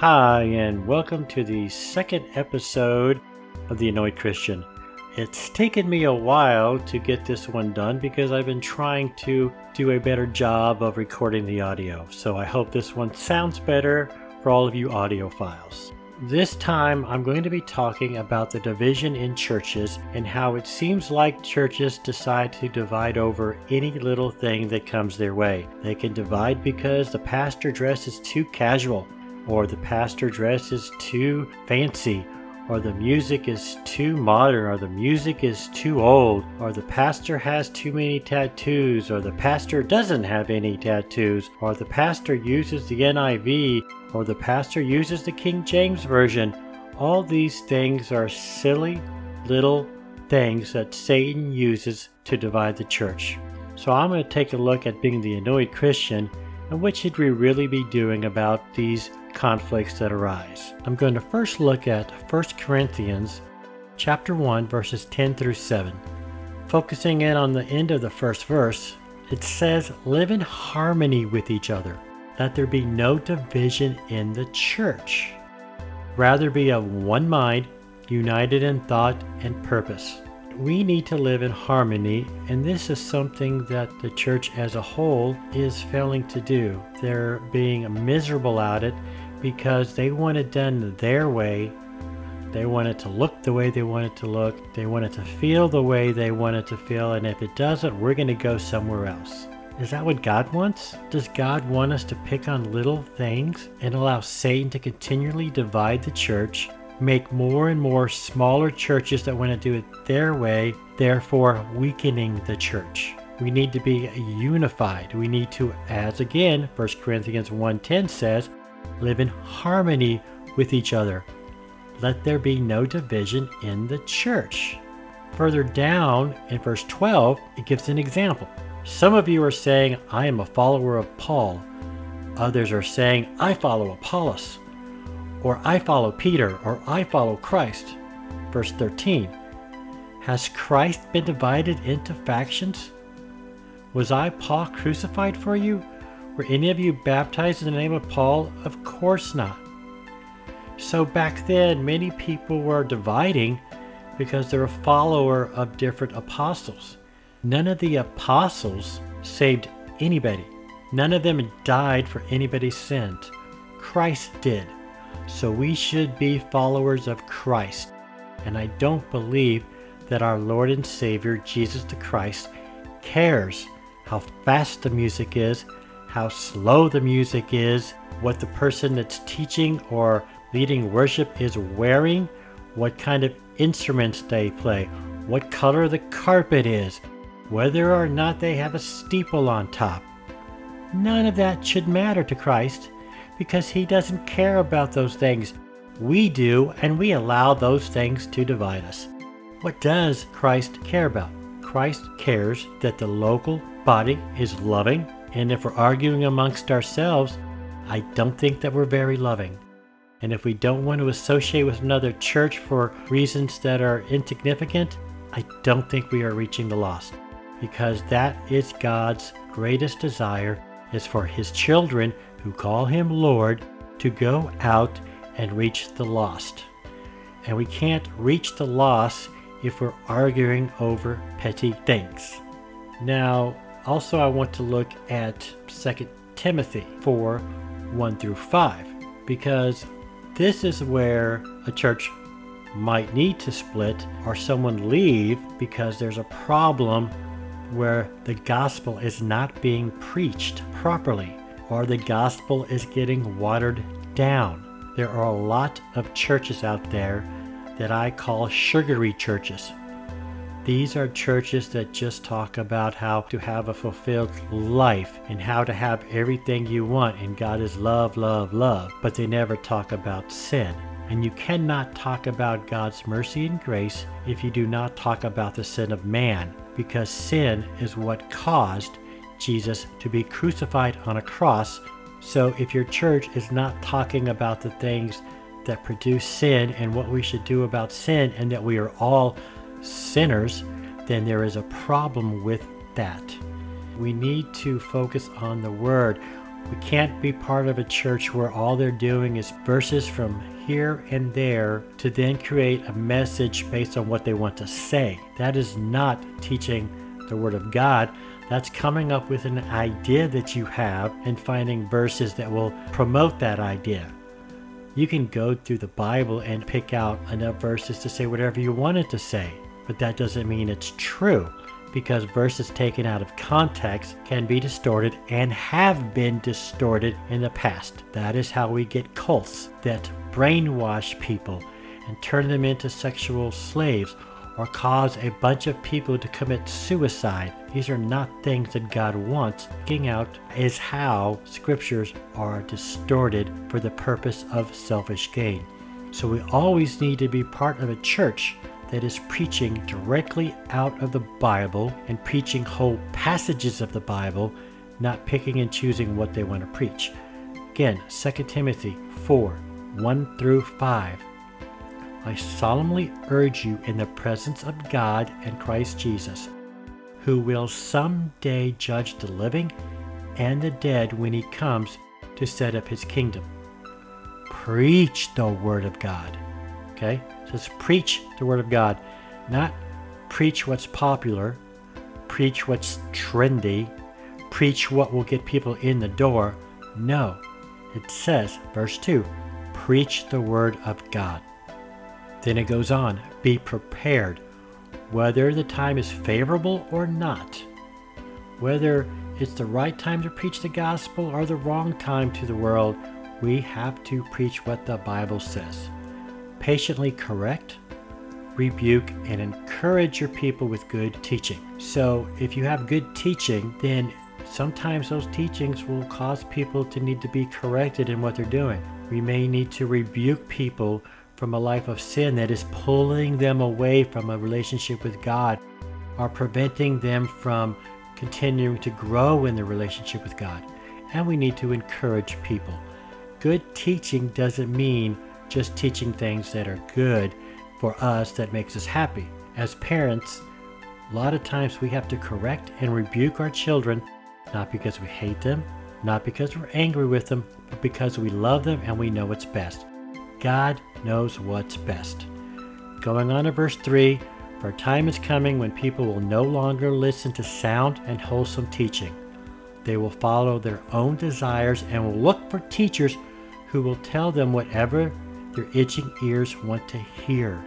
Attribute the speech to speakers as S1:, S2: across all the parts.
S1: Hi, and welcome to the second episode of The Annoyed Christian. It's taken me a while to get this one done because I've been trying to do a better job of recording the audio. So I hope this one sounds better for all of you audiophiles. This time, I'm going to be talking about the division in churches and how it seems like churches decide to divide over any little thing that comes their way. They can divide because the pastor dresses too casual or the pastor dress is too fancy, or the music is too modern, or the music is too old, or the pastor has too many tattoos, or the pastor doesn't have any tattoos, or the pastor uses the NIV, or the pastor uses the King James Version. All these things are silly little things that Satan uses to divide the church. So I'm going to take a look at being the annoyed Christian and what should we really be doing about these conflicts that arise. I'm going to first look at 1 Corinthians chapter 1 verses 10 through 7. Focusing in on the end of the first verse, it says, "Live in harmony with each other. that there be no division in the church. Rather be of one mind, united in thought and purpose." We need to live in harmony, and this is something that the church as a whole is failing to do. They're being miserable at it because they want it done their way. They want it to look the way they want it to look. They want it to feel the way they want it to feel. And if it doesn't, we're going to go somewhere else. Is that what God wants? Does God want us to pick on little things and allow Satan to continually divide the church, make more and more smaller churches that want to do it their way, therefore weakening the church? We need to be unified. We need to, as again, 1 Corinthians 1.10 says, live in harmony with each other. Let there be no division in the church. Further down in verse 12, it gives an example. Some of you are saying, I am a follower of Paul. Others are saying, I follow Apollos, or I follow Peter, or I follow Christ. Verse 13 Has Christ been divided into factions? Was I Paul crucified for you? Were any of you baptized in the name of Paul? Of course not. So back then, many people were dividing because they're a follower of different apostles. None of the apostles saved anybody. None of them died for anybody's sins. Christ did. So we should be followers of Christ. And I don't believe that our Lord and Savior, Jesus the Christ, cares how fast the music is how slow the music is, what the person that's teaching or leading worship is wearing, what kind of instruments they play, what color the carpet is, whether or not they have a steeple on top. None of that should matter to Christ because he doesn't care about those things. We do, and we allow those things to divide us. What does Christ care about? Christ cares that the local body is loving and if we're arguing amongst ourselves, I don't think that we're very loving. And if we don't want to associate with another church for reasons that are insignificant, I don't think we are reaching the lost. Because that is God's greatest desire is for his children who call him Lord to go out and reach the lost. And we can't reach the lost if we're arguing over petty things. Now, also, I want to look at 2 Timothy 4 1 through 5, because this is where a church might need to split or someone leave because there's a problem where the gospel is not being preached properly or the gospel is getting watered down. There are a lot of churches out there that I call sugary churches these are churches that just talk about how to have a fulfilled life and how to have everything you want, and God is love, love, love, but they never talk about sin. And you cannot talk about God's mercy and grace if you do not talk about the sin of man, because sin is what caused Jesus to be crucified on a cross. So if your church is not talking about the things that produce sin and what we should do about sin, and that we are all sinners, then there is a problem with that. We need to focus on the Word. We can't be part of a church where all they're doing is verses from here and there to then create a message based on what they want to say. That is not teaching the Word of God. That's coming up with an idea that you have and finding verses that will promote that idea. You can go through the Bible and pick out enough verses to say whatever you wanted to say, but that doesn't mean it's true because verses taken out of context can be distorted and have been distorted in the past. That is how we get cults that brainwash people and turn them into sexual slaves or cause a bunch of people to commit suicide. These are not things that God wants. Getting out is how scriptures are distorted for the purpose of selfish gain. So we always need to be part of a church that is preaching directly out of the Bible and preaching whole passages of the Bible, not picking and choosing what they want to preach. Again, 2 Timothy 4 1 through 5. I solemnly urge you in the presence of God and Christ Jesus, who will someday judge the living and the dead when he comes to set up his kingdom. Preach the word of God. Okay? says preach the word of God, not preach what's popular, preach what's trendy, preach what will get people in the door. No, it says, verse 2, preach the word of God. Then it goes on, be prepared, whether the time is favorable or not, whether it's the right time to preach the gospel or the wrong time to the world, we have to preach what the Bible says patiently correct, rebuke, and encourage your people with good teaching. So, if you have good teaching, then sometimes those teachings will cause people to need to be corrected in what they're doing. We may need to rebuke people from a life of sin that is pulling them away from a relationship with God or preventing them from continuing to grow in their relationship with God. And we need to encourage people. Good teaching doesn't mean just teaching things that are good for us that makes us happy. As parents, a lot of times we have to correct and rebuke our children, not because we hate them, not because we're angry with them, but because we love them and we know what's best. God knows what's best. Going on to verse 3 For time is coming when people will no longer listen to sound and wholesome teaching. They will follow their own desires and will look for teachers who will tell them whatever their itching ears want to hear.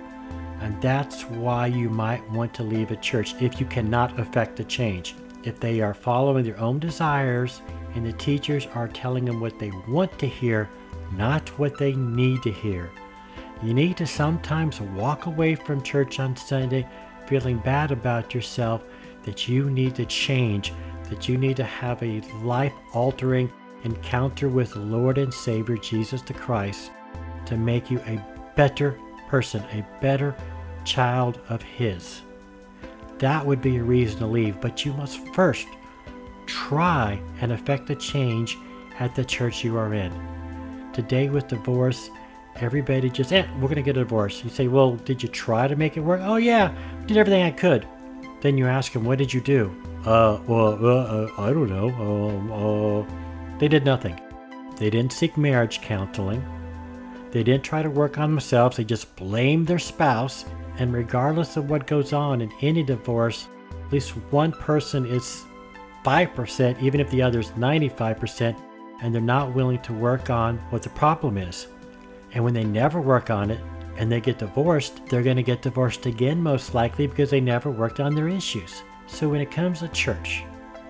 S1: And that's why you might want to leave a church if you cannot effect a change. If they are following their own desires and the teachers are telling them what they want to hear, not what they need to hear. You need to sometimes walk away from church on Sunday feeling bad about yourself, that you need to change, that you need to have a life altering encounter with Lord and Savior Jesus the Christ to make you a better person, a better child of His. That would be a reason to leave, but you must first try and effect a change at the church you are in. Today, with divorce, everybody just, eh, we're going to get a divorce. You say, well, did you try to make it work? Oh, yeah, did everything I could. Then you ask them, what did you do? Uh, well, uh, uh, I don't know. Um, uh, they did nothing. They didn't seek marriage counseling. They didn't try to work on themselves, they just blamed their spouse. And regardless of what goes on in any divorce, at least one person is 5%, even if the other is 95%, and they're not willing to work on what the problem is. And when they never work on it and they get divorced, they're going to get divorced again, most likely, because they never worked on their issues. So when it comes to church,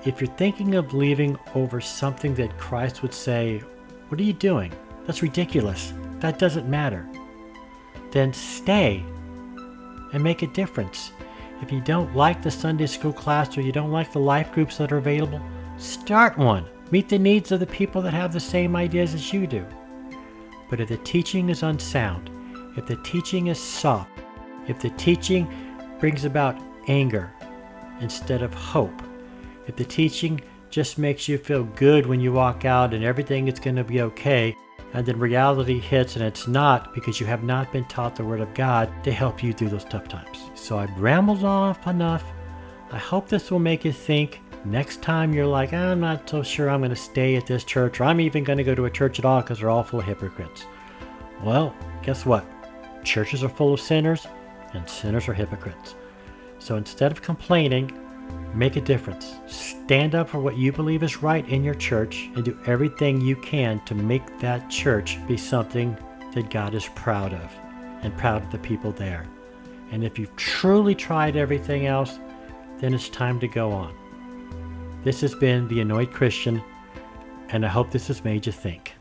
S1: if you're thinking of leaving over something that Christ would say, What are you doing? That's ridiculous that doesn't matter. Then stay and make a difference. If you don't like the Sunday school class or you don't like the life groups that are available, start one. Meet the needs of the people that have the same ideas as you do. But if the teaching is unsound, if the teaching is soft, if the teaching brings about anger instead of hope, if the teaching just makes you feel good when you walk out and everything is going to be okay, and then reality hits and it's not because you have not been taught the Word of God to help you through those tough times. So I've rambled off enough. I hope this will make you think Next time you're like, I'm not so sure I'm going to stay at this church, or I'm even going to go to a church at all because they're all full of hypocrites. Well, guess what? Churches are full of sinners, and sinners are hypocrites. So instead of complaining, make a difference. Stand up for what you believe is right in your church and do everything you can to make that church be something that God is proud of and proud of the people there. And if you've truly tried everything else, then it's time to go on. This has been The Annoyed Christian, and I hope this has made you think.